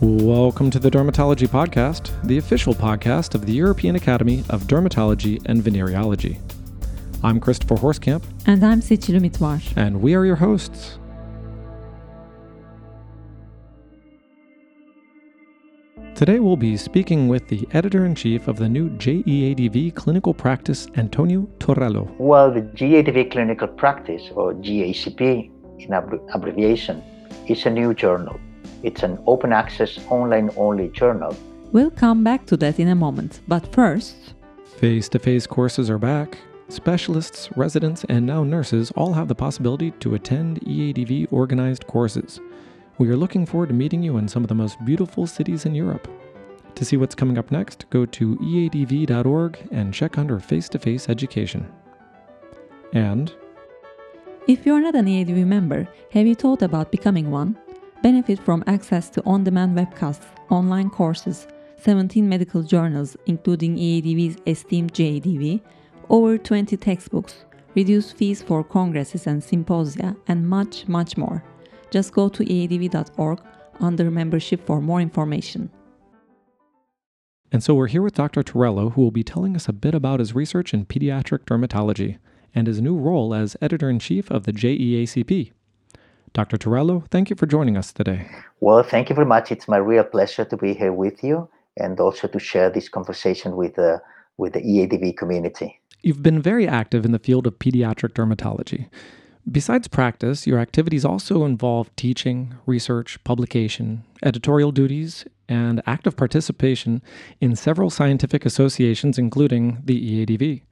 Welcome to the Dermatology Podcast, the official podcast of the European Academy of Dermatology and Venereology. I'm Christopher Horskamp, And I'm Seçilu Mitvar. and we are your hosts. Today we'll be speaking with the editor in chief of the new JEADV clinical practice, Antonio Torrelo. Well, the JEADV clinical practice, or JEACP in abbre- abbreviation, is a new journal. It's an open access, online only journal. We'll come back to that in a moment, but first, Face to face courses are back. Specialists, residents, and now nurses all have the possibility to attend EADV organized courses. We are looking forward to meeting you in some of the most beautiful cities in Europe. To see what's coming up next, go to eadv.org and check under face to face education. And if you're not an EADV member, have you thought about becoming one? Benefit from access to on demand webcasts, online courses, 17 medical journals, including EADV's esteemed JEADV, over 20 textbooks, reduced fees for congresses and symposia, and much, much more. Just go to eadv.org under membership for more information. And so we're here with Dr. Torrelo, who will be telling us a bit about his research in pediatric dermatology and his new role as editor in chief of the JEACP. Dr. Torrelo, thank you for joining us today. Well, thank you very much. It's my real pleasure to be here with you and also to share this conversation with, the with the EADV community. You've been very active in the field of pediatric dermatology. Besides practice, your activities also involve teaching, research, publication, editorial duties, and active participation in several scientific associations, including the EADV.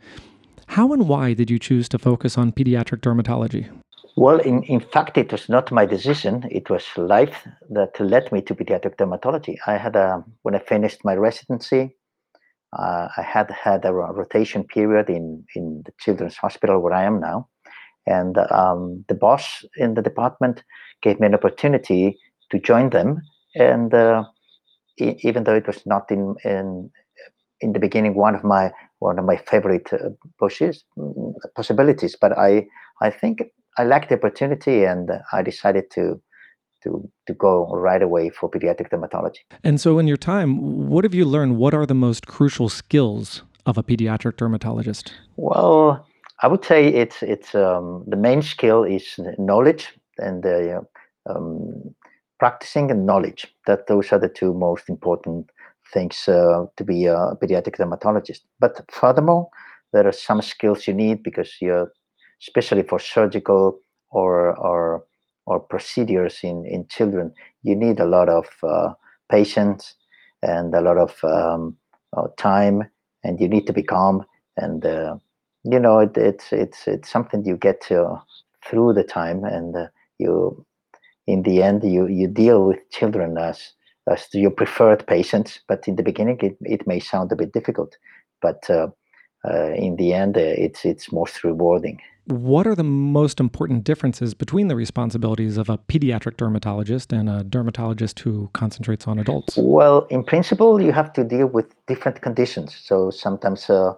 How and why did you choose to focus on pediatric dermatology? Well, in, in fact, it was not my decision. It was life that led me to pediatric dermatology. I had a, when I finished my residency, uh, I had had a rotation period in, in the children's hospital where I am now. And um, the boss in the department gave me an opportunity to join them. And uh, e- even though it was not in, in in the beginning one of my one of my favorite uh, pushes possibilities, but I I think I liked the opportunity and I decided to to to go right away for pediatric dermatology. And so, in your time, what have you learned? What are the most crucial skills of a pediatric dermatologist? Well, I would say it's it's um, the main skill is knowledge and uh, um, practicing and knowledge. That those are the two most important things uh, to be a pediatric dermatologist. But furthermore, there are some skills you need because you're especially for surgical or or or procedures in in children, you need a lot of uh, patience and a lot of um, uh, time, and you need to be calm. And uh, you know, it, it's it's it's something you get to through the time, and uh, you in the end you you deal with children as as your preferred patients. But in the beginning, it, it may sound a bit difficult, but uh, in the end, it's it's most rewarding what are the most important differences between the responsibilities of a pediatric dermatologist and a dermatologist who concentrates on adults? Well, in principle, you have to deal with different conditions. So sometimes uh,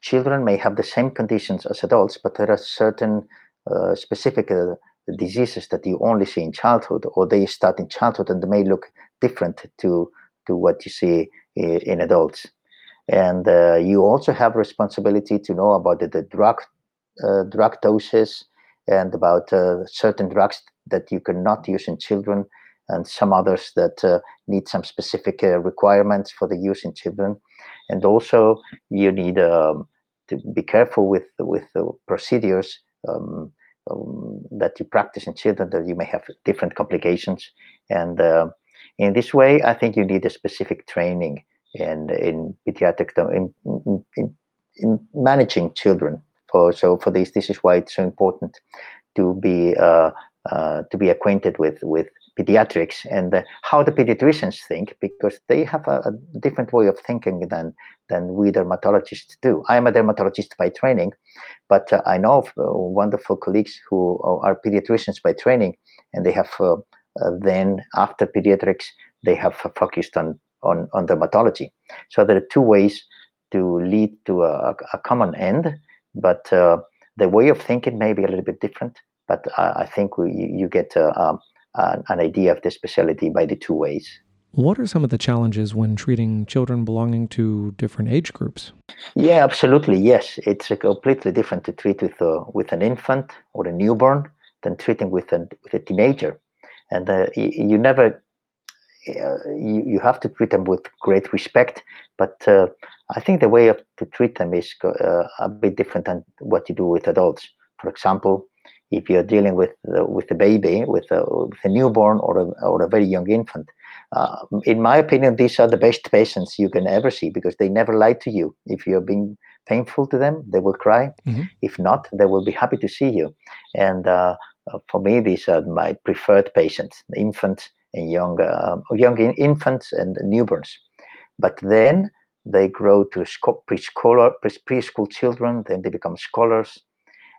children may have the same conditions as adults, but there are certain uh, specific uh, diseases that you only see in childhood, or they start in childhood and they may look different to to what you see in, in adults. And uh, you also have responsibility to know about the, the drug uh, drug doses and about uh, certain drugs that you cannot use in children and some others that uh, need some specific requirements for the use in children. And also you need um, to be careful with with the procedures um, um, that you practice in children that you may have different complications. And uh, in this way i think you need a specific training in in pediatric in, in, in managing children for so for this this is why it's so important to be uh, uh, to be acquainted with with pediatrics and how the pediatricians think because they have a, a, different way of thinking than than we dermatologists do. I am a dermatologist by training, but uh, I know of uh, wonderful colleagues who are pediatricians by training, and they have uh, then after pediatrics they have focused on on on dermatology. So there are two ways to lead to a, a common end but uh, the way of thinking may be a little bit different. But I, I think we, you get uh, um, an idea of the specialty by the two ways. What are some of the challenges when treating children belonging to different age groups? Yeah, absolutely. Yes, it's completely different to treat with a, with an infant or a newborn than treating with a with a teenager, and uh, you, never uh, you you have to treat them with great respect. But uh, I think the way of, to treat them is uh, a bit different than what you do with adults. For example, if you're dealing with uh, with a baby, with a, with a newborn or a, or a very young infant, uh, in my opinion, these are the best patients you can ever see because they never lie to you. If you're being painful to them, they will cry. Mm-hmm. If not, they will be happy to see you. And uh, uh for me, these are my preferred patients: infants and young uh, young infants and newborns. But then they grow to preschool preschool children, then they become scholars,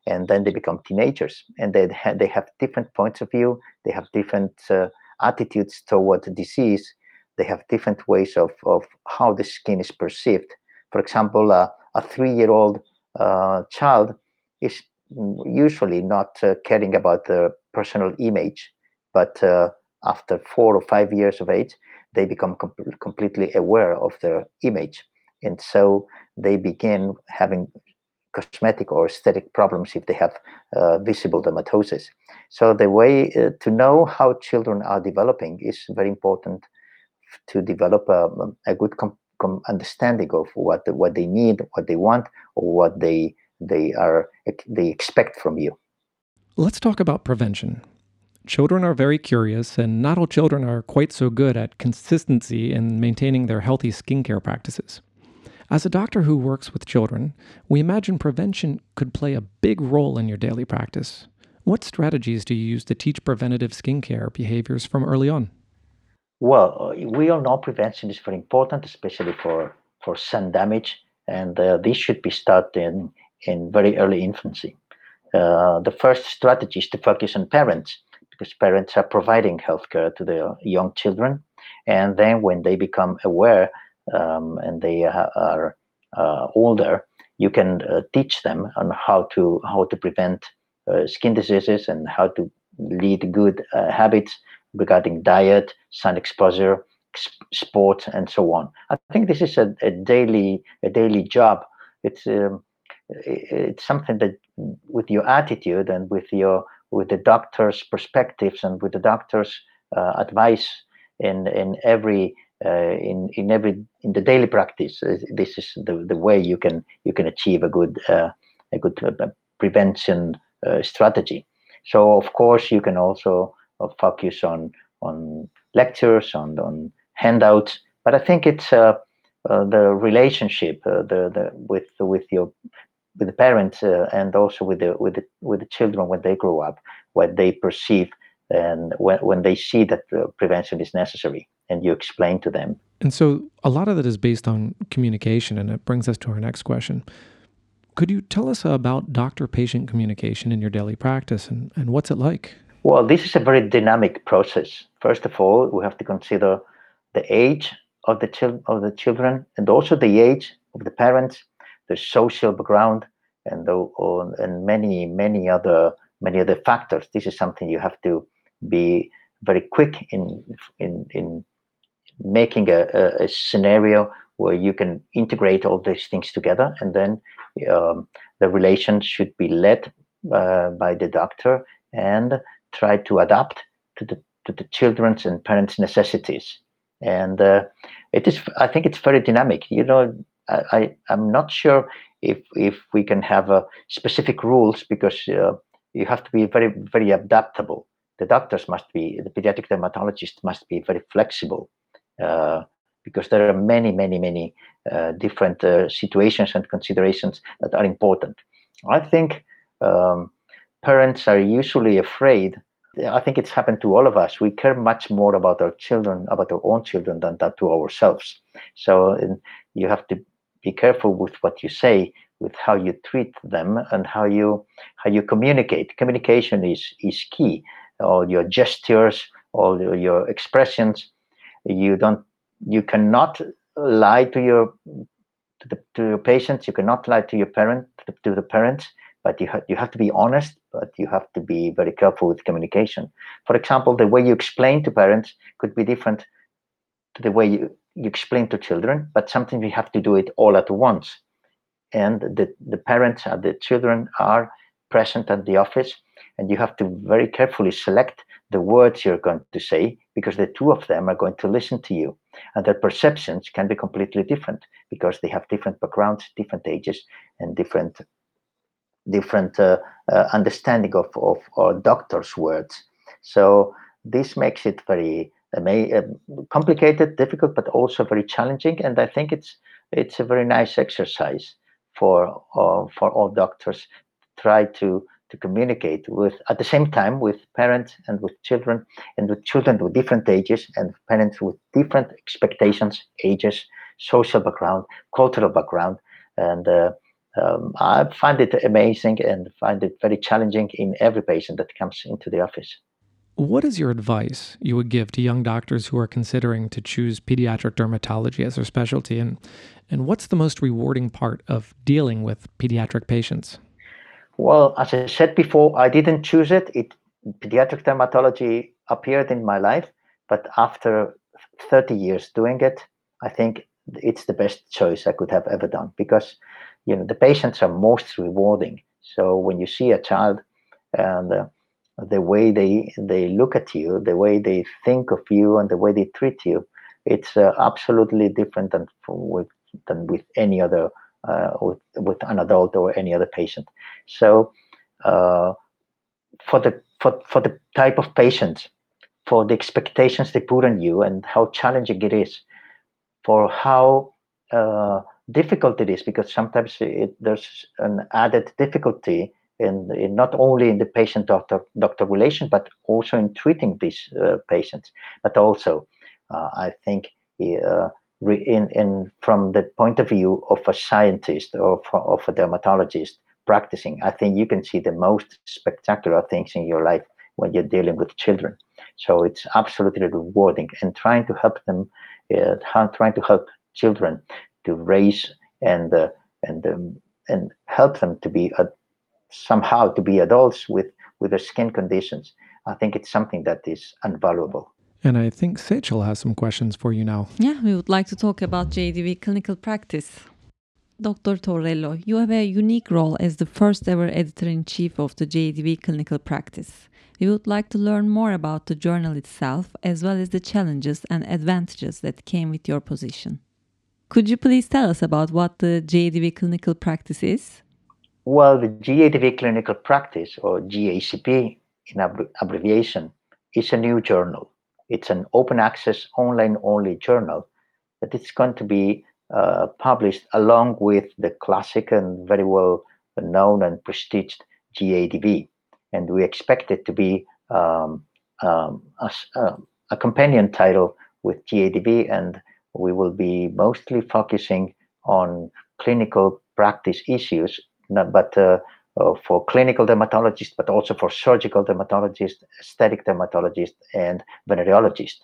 and then they become teenagers and they, they have different points of view they have different uh, attitudes toward the disease they have different ways of, of how the skin is perceived for example uh, a three-year-old uh, child is usually not uh, caring about the personal image but uh, after four or five years of age they become com- completely aware of their image and so they begin having cosmetic or aesthetic problems if they have uh, visible dermatosis. So the way uh, to know how children are developing is very important to develop a, a good com- com- understanding of what what they need, what they want, or what they they are they expect from you. Let's talk about prevention. Children are very curious, and not all children are quite so good at consistency in maintaining their healthy skincare practices. As a doctor who works with children, we imagine prevention could play a big role in your daily practice. What strategies do you use to teach preventative skincare behaviors from early on? Well, we all know prevention is very important, especially for, for sun damage, and uh, this should be started in, in very early infancy. Uh, the first strategy is to focus on parents because parents are providing healthcare to their young children. And then when they become aware um, and they are uh, older, you can uh, teach them on how to how to prevent uh, skin diseases and how to lead good habits regarding diet, sun exposure, sport, and so on. I think this is a, a daily a daily job. It's um, it's something that with your attitude and with your with the doctor's perspectives and with the doctor's uh, advice in in every uh, in in every in the daily practice. Uh, this is the, the way you can you can achieve a good uh, a good prevention strategy. So of course you can also focus on on lectures on on handouts, but I think it's uh, the relationship uh, the, the with with your with the parents uh, and also with the with the with the children when they grow up, what they perceive and when, when they see that prevention is necessary and you explain to them. And so a lot of that is based on communication, and it brings us to our next question. Could you tell us about doctor patient communication in your daily practice and, and what's it like? Well, this is a very dynamic process. First of all, we have to consider the age of the, chil- of the children and also the age of the parents, the social background, and, the, and many, many other many other factors. This is something you have to be very quick in in in making a, a, a, scenario where you can integrate all these things together. And then um, the relation should be led uh, by the doctor and try to adapt to the to the children's and parents necessities. And uh, it is i think it's very dynamic. You know i, am not sure if if we can have uh, specific rules because uh, you have to be very very adaptable the doctors must be the pediatric dermatologist must be very flexible uh, because there are many, many, many uh, different uh, situations and considerations that are important. I think um, parents are usually afraid. I think it's happened to all of us. We care much more about our children, about our own children, than that to ourselves. So you have to be careful with what you say, with how you treat them, and how you how you communicate. Communication is is key. All your gestures, all your expressions you don't you cannot lie to your to, the, to your patients you cannot lie to your parent to, to the parents but you, ha- you have to be honest but you have to be very careful with communication for example the way you explain to parents could be different to the way you, you explain to children, but sometimes we have to do it all at once. And the, the parents and the children are present at the office, and you have to very carefully select the words you're going to say because the two of them are going to listen to you and their perceptions can be completely different because they have different backgrounds different ages and different different uh, uh, understanding of, of, of doctors words so this makes it very uh, complicated difficult but also very challenging and i think it's it's a very nice exercise for uh, for all doctors try to to communicate with at the same time with parents and with children and with children with different ages and parents with different expectations ages social background cultural background and uh, um, i find it amazing and find it very challenging in every patient that comes into the office what is your advice you would give to young doctors who are considering to choose pediatric dermatology as their specialty and and what's the most rewarding part of dealing with pediatric patients well, as I said before, I didn't choose it. It pediatric dermatology appeared in my life, but after 30 years doing it, I think it's the best choice I could have ever done because you know the patients are most rewarding. So when you see a child and uh, the way they they look at you, the way they think of you, and the way they treat you, it's uh, absolutely different than with than with any other uh, with, with an adult or any other patient. So uh, for the for, for the type of patients, for the expectations they put on you and how challenging it is, for how uh, difficult it is, because sometimes it, there's an added difficulty in, in, not only in the patient doctor doctor relation, but also in treating these uh, patients. But also, uh, I think uh, in, in from the point of view of a scientist or of a dermatologist practicing, I think you can see the most spectacular things in your life when you're dealing with children. So it's absolutely rewarding and trying to help them, uh, trying to help children to raise and uh, and um, and help them to be uh, somehow to be adults with with their skin conditions. I think it's something that is invaluable. And I think Seychel has some questions for you now. Yeah, we would like to talk about JEADV clinical practice. Dr. Torrelo, you have a unique role as the first ever editor in chief of the JEADV clinical practice. We would like to learn more about the journal itself, as well as the challenges and advantages that came with your position. Could you please tell us about what the JEADV clinical practice is? Well, the JEADV clinical practice, or JEACP in abbreviation, is a new journal it's an open access online only journal, but it's going to be uh, published along with the classic and very well known and prestigious JEADV. And we expect it to be um, um, a, a, companion title with JEADV, and we will be mostly focusing on clinical practice issues, not, but uh, uh, for clinical dermatologists, but also for surgical dermatologists, aesthetic dermatologists, and venereologists.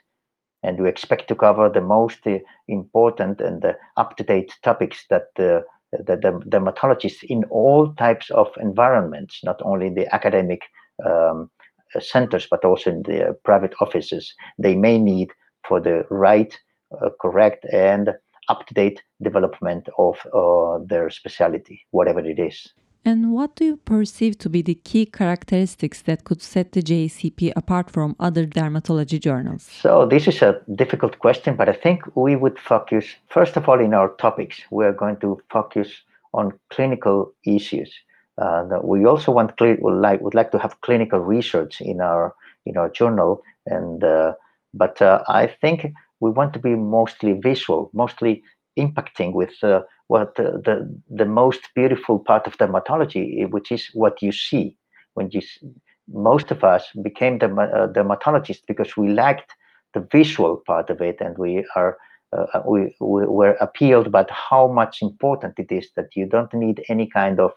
And we expect to cover the most uh, important and up-to-date topics that the, the, the, dermatologists in all types of environments, not only the academic um, centers, but also in the private offices, they may need for the right, uh, correct, and up-to-date development of uh, their specialty, whatever it is. And what do you perceive to be the key characteristics that could set the JCP apart from other dermatology journals? So, this is a difficult question, but I think we would focus, first of all, in our topics. We are going to focus on clinical issues. Uh, we also want would like would like to have clinical research in our in our journal, and uh, but uh, I think we want to be mostly visual, mostly impacting with uh, what the, the, the most beautiful part of dermatology, which is what you see when you. Most of us became derm uh, dermatologists because we lacked the visual part of it, and we are uh, uh, we, we were appealed about how much important it is that you don't need any kind of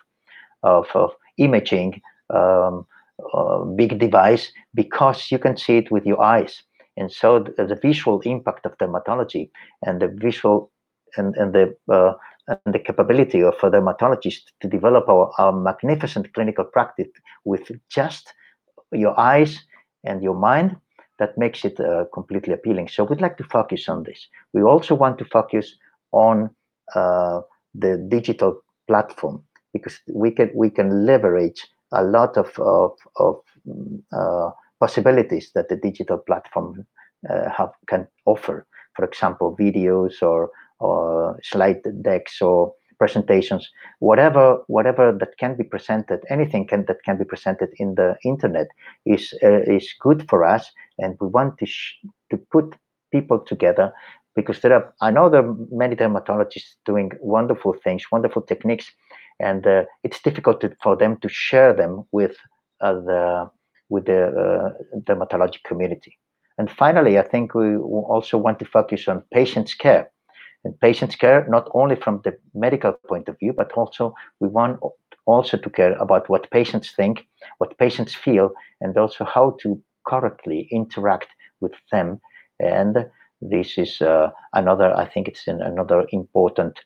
of, of imaging um, uh, big device because you can see it with your eyes. And so the, visual impact of dermatology and the visual and, and the uh, and the capability of a dermatologist to develop our, our magnificent clinical practice with just your eyes and your mind that makes it uh, completely appealing. So we'd like to focus on this. We also want to focus on uh, the digital platform because we can we can leverage a lot of of, of uh, possibilities that the digital platform uh, have can offer. For example, videos or or slide decks or presentations, whatever whatever that can be presented, anything can that can be presented in the internet is uh, is good for us, and we want to to put people together because there are I know there are many dermatologists doing wonderful things, wonderful techniques, and uh, it's difficult to, for them to share them with uh, the with the uh, dermatologic community. And finally, I think we also want to focus on patients' care and patients care not only from the medical point of view, but also we want also to care about what patients think, what patients feel, and also how to correctly interact with them. And this is uh, another, I think it's an, another important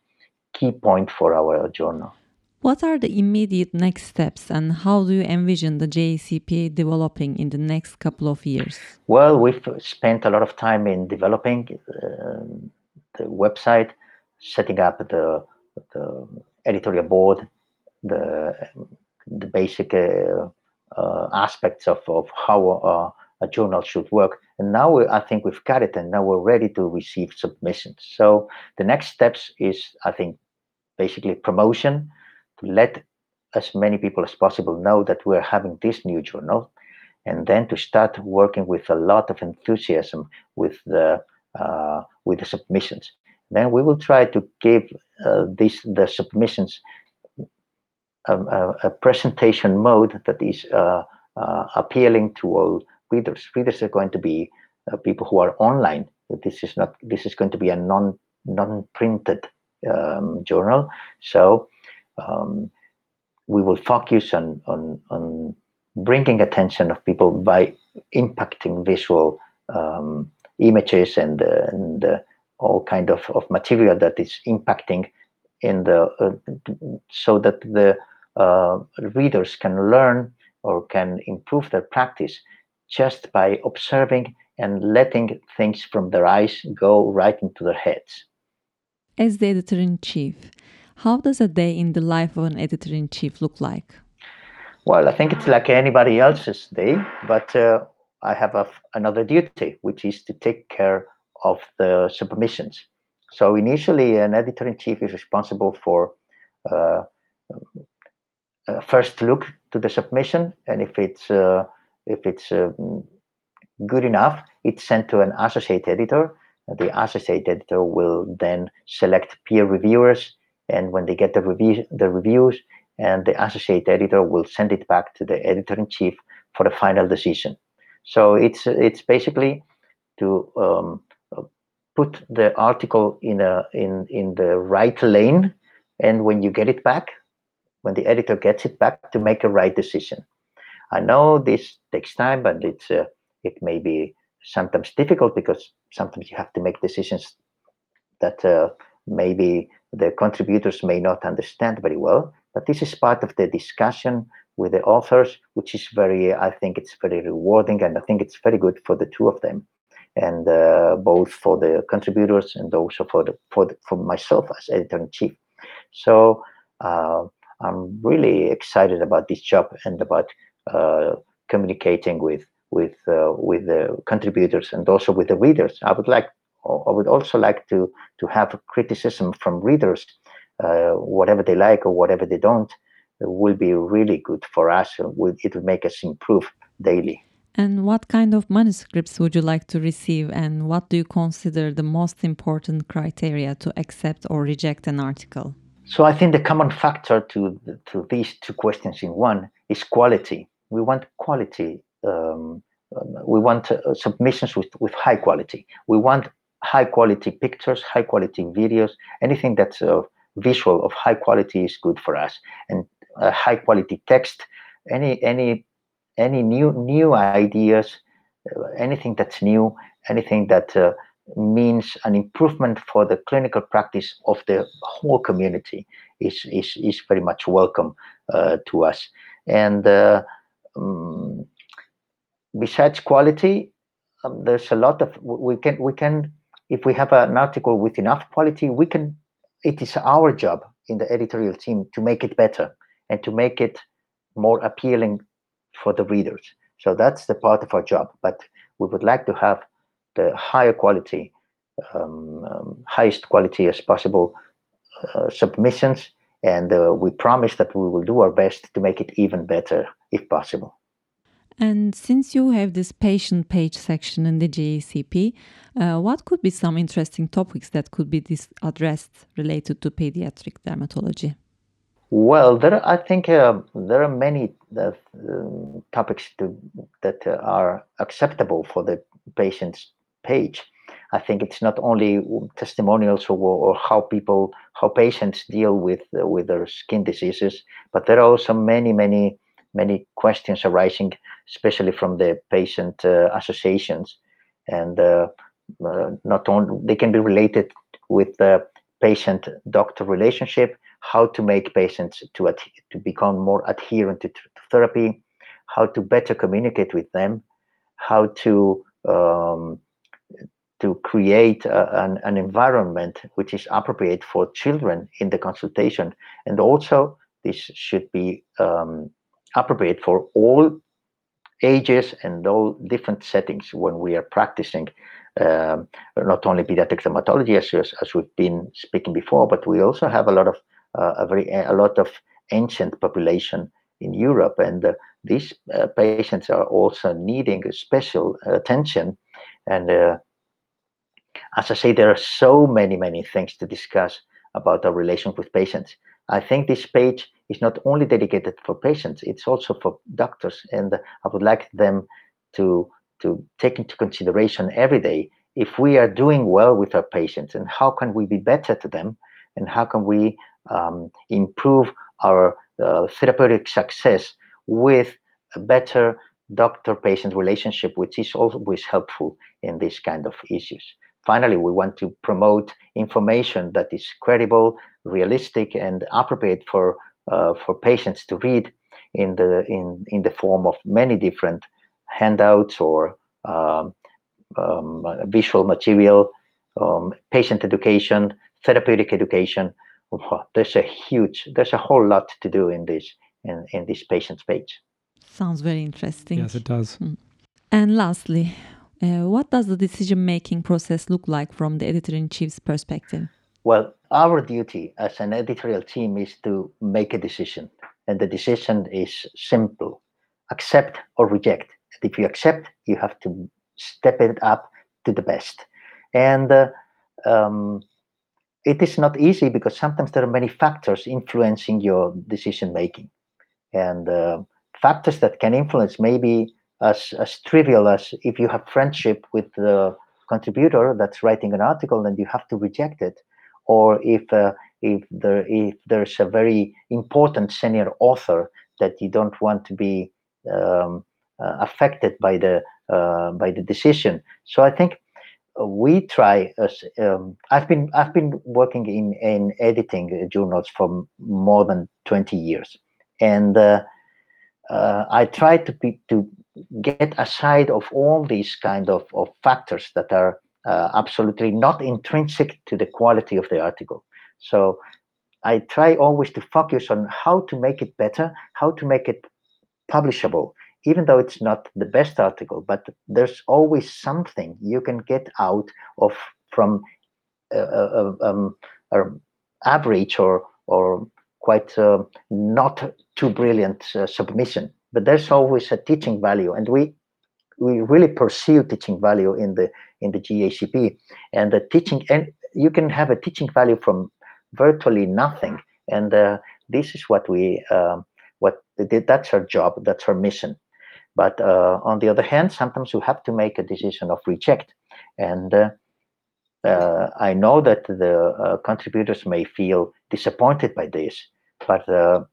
key point for our journal. What are the immediate next steps and how do you envision the JCPA developing in the next couple of years? Well, we've spent a lot of time in developing uh, the website, setting up the, the editorial board, the, the basic uh, uh, aspects of, of how uh, a journal should work. And now we, I think we've got it and now we're ready to receive submissions. So the next steps is, I think, basically promotion let as many people as possible know that we're having this new journal and then to start working with a lot of enthusiasm with the uh, with the submissions. Then we will try to give uh, this the submissions a, a, a, presentation mode that is uh, uh, appealing to all readers. Readers are going to be uh, people who are online. This is not. This is going to be a non non printed um, journal. So um, we will focus on on on bringing attention of people by impacting visual um, images and, uh, and uh, all kind of, of material that is impacting in the uh, so that the uh, readers can learn or can improve their practice just by observing and letting things from their eyes go right into their heads. As the editor in chief, how does a day in the life of an editor in chief look like? Well, I think it's like anybody else's day, but uh, I have a, another duty, which is to take care of the submissions. So initially, an editor-in-chief is responsible for uh, first look to the submission, and if it's uh, if it's um, good enough, it's sent to an associate editor. The associate editor will then select peer reviewers, and when they get the review the reviews, and the associate editor will send it back to the editor-in-chief for the final decision. So it's it's basically to um, put the article in a in in the right lane, and when you get it back, when the editor gets it back, to make a right decision. I know this takes time, but it's uh, it may be sometimes difficult because sometimes you have to make decisions that uh, maybe the contributors may not understand very well. But this is part of the discussion with the authors, which is very, I think it's very rewarding, and I think it's very good for the two of them, and uh, both for the contributors and also for the for the, for myself as editor in chief. So uh, I'm really excited about this job and about uh, communicating with with uh, with the contributors and also with the readers. I would like I would also like to to have criticism from readers, uh, whatever they like or whatever they don't will be really good for us. It will make us improve daily. And what kind of manuscripts would you like to receive, and what do you consider the most important criteria to accept or reject an article? So I think the common factor to to these two questions in one is quality. We want quality. Um, um, we want uh, submissions with, with high quality. We want high quality pictures, high quality videos, anything that's uh, visual of high quality is good for us. And uh, high quality text, any any any new new ideas, uh, anything that's new, anything that uh, means an improvement for the clinical practice of the whole community is is is very much welcome uh, to us. And um, besides quality, um, there's a lot of we can we can if we have an article with enough quality, we can. It is our job in the editorial team to make it better and to make it more appealing for the readers. So that's the part of our job. But we would like to have the higher quality, um, um, highest quality as possible uh, submissions. And uh, we promise that we will do our best to make it even better if possible. And since you have this patient page section in the JEACP, uh, what could be some interesting topics that could be addressed related to pediatric dermatology? Well, there are, I think uh, there are many uh, topics to, that are acceptable for the patient's page. I think it's not only testimonials or, or how people, how patients deal with with their skin diseases, but there are also many, many, many questions arising, especially from the patient uh, associations, and uh, uh not only they can be related with the patient-doctor relationship, how to make patients to to become more adherent to, to therapy, how to better communicate with them, how to um, to create a, an, an environment which is appropriate for children in the consultation. And also, this should be um, appropriate for all ages and all different settings when we are practicing um, not only pediatric dermatology as, as we've been speaking before, but we also have a lot of uh, a very a lot of ancient population in Europe, and uh, these uh, patients are also needing special attention. And uh, as I say, there are so many, many things to discuss about our relation with patients. I think this page is not only dedicated for patients, it's also for doctors. And I would like them to, to take into consideration every day if we are doing well with our patients and how can we be better to them and how can we um, improve our uh, therapeutic success with a better doctor-patient relationship, which is always helpful in these kind of issues. Finally, we want to promote information that is credible, realistic, and appropriate for for patients to read in the in in the form of many different handouts or um, um, visual material, um, patient education, therapeutic education. There's a huge, there's a whole lot to do in this in, in this patient's page. Sounds very interesting. Yes, it does. Mm. And lastly, uh, what does the decision making process look like from the editor in chief's perspective? Well, our duty as an editorial team is to make a decision, and the decision is simple accept or reject. And if you accept, you have to step it up to the best. And uh, um, it is not easy because sometimes there are many factors influencing your decision making. And uh, factors that can influence maybe as, as trivial as if you have friendship with the contributor that's writing an article and you have to reject it, or if uh, if there if there's a very important senior author that you don't want to be um, uh, affected by the uh, by the decision. So I think we try. As, um, I've been I've been working in in editing journals for more than twenty years, and uh, uh, I try to be to get aside of all these kind of, of factors that are uh, absolutely not intrinsic to the quality of the article. So I try always to focus on how to make it better, how to make it publishable, even though it's not the best article, but there's always something you can get out of from a, a, um, average or or quite uh, not too brilliant uh, submission but there's always a teaching value and we we really pursue teaching value in the in the JEACP. and the teaching and you can have a teaching value from virtually nothing. And uh, this is what we um, what that's our job that's our mission. But uh, on the other hand sometimes you have to make a decision of reject. And uh, uh I know that the uh, contributors may feel disappointed by this but uh,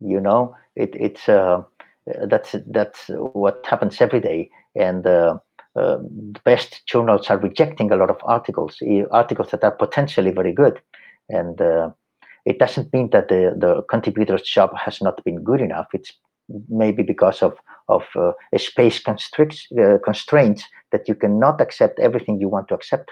you know it, it's uh, that's that's what happens every day. And uh, the best journals are rejecting a lot of articles articles that are potentially very good and uh, it doesn't mean that the the contributor's job has not been good enough it's maybe because of of uh, space constricts, uh, constraints that you cannot accept everything you want to accept.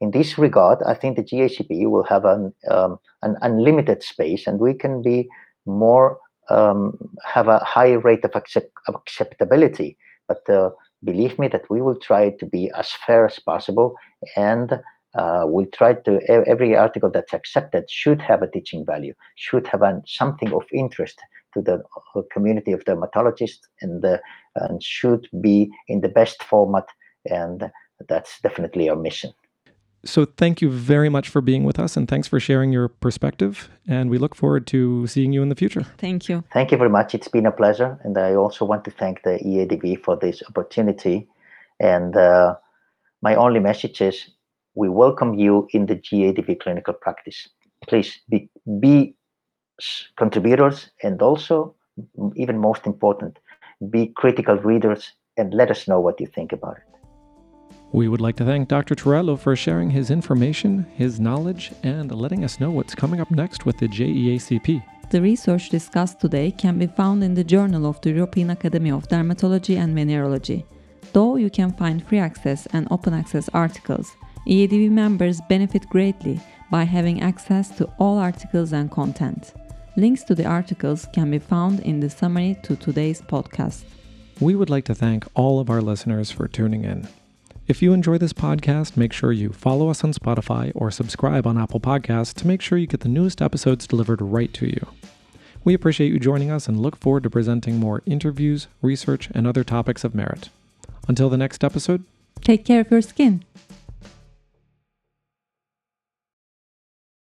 In this regard, I think the GACP will have an um, an unlimited space, and we can be more um, have a high rate of accept acceptability. But uh, believe me that we will try to be as fair as possible and uh, we'll try to every article that's accepted should have a teaching value should have an, something of interest to the uh, community of dermatologists and, and should be in the best format and that's definitely our mission so thank you very much for being with us and thanks for sharing your perspective. And we look forward to seeing you in the future. Thank you. Thank you very much. It's been a pleasure. And I also want to thank the EADV for this opportunity. And uh, my only message is we welcome you in the JEADV clinical practice. Please be, be contributors and also, even most important, be critical readers and let us know what you think about it. We would like to thank Dr. Torrelo for sharing his information, his knowledge, and letting us know what's coming up next with the JEACP. The research discussed today can be found in the Journal of the European Academy of Dermatology and Venereology. Though you can find free access and open access articles, EADV members benefit greatly by having access to all articles and content. Links to the articles can be found in the summary to today's podcast. We would like to thank all of our listeners for tuning in. If you enjoy this podcast, make sure you follow us on Spotify or subscribe on Apple Podcasts to make sure you get the newest episodes delivered right to you. We appreciate you joining us and look forward to presenting more interviews, research, and other topics of merit. Until the next episode, take care of your skin.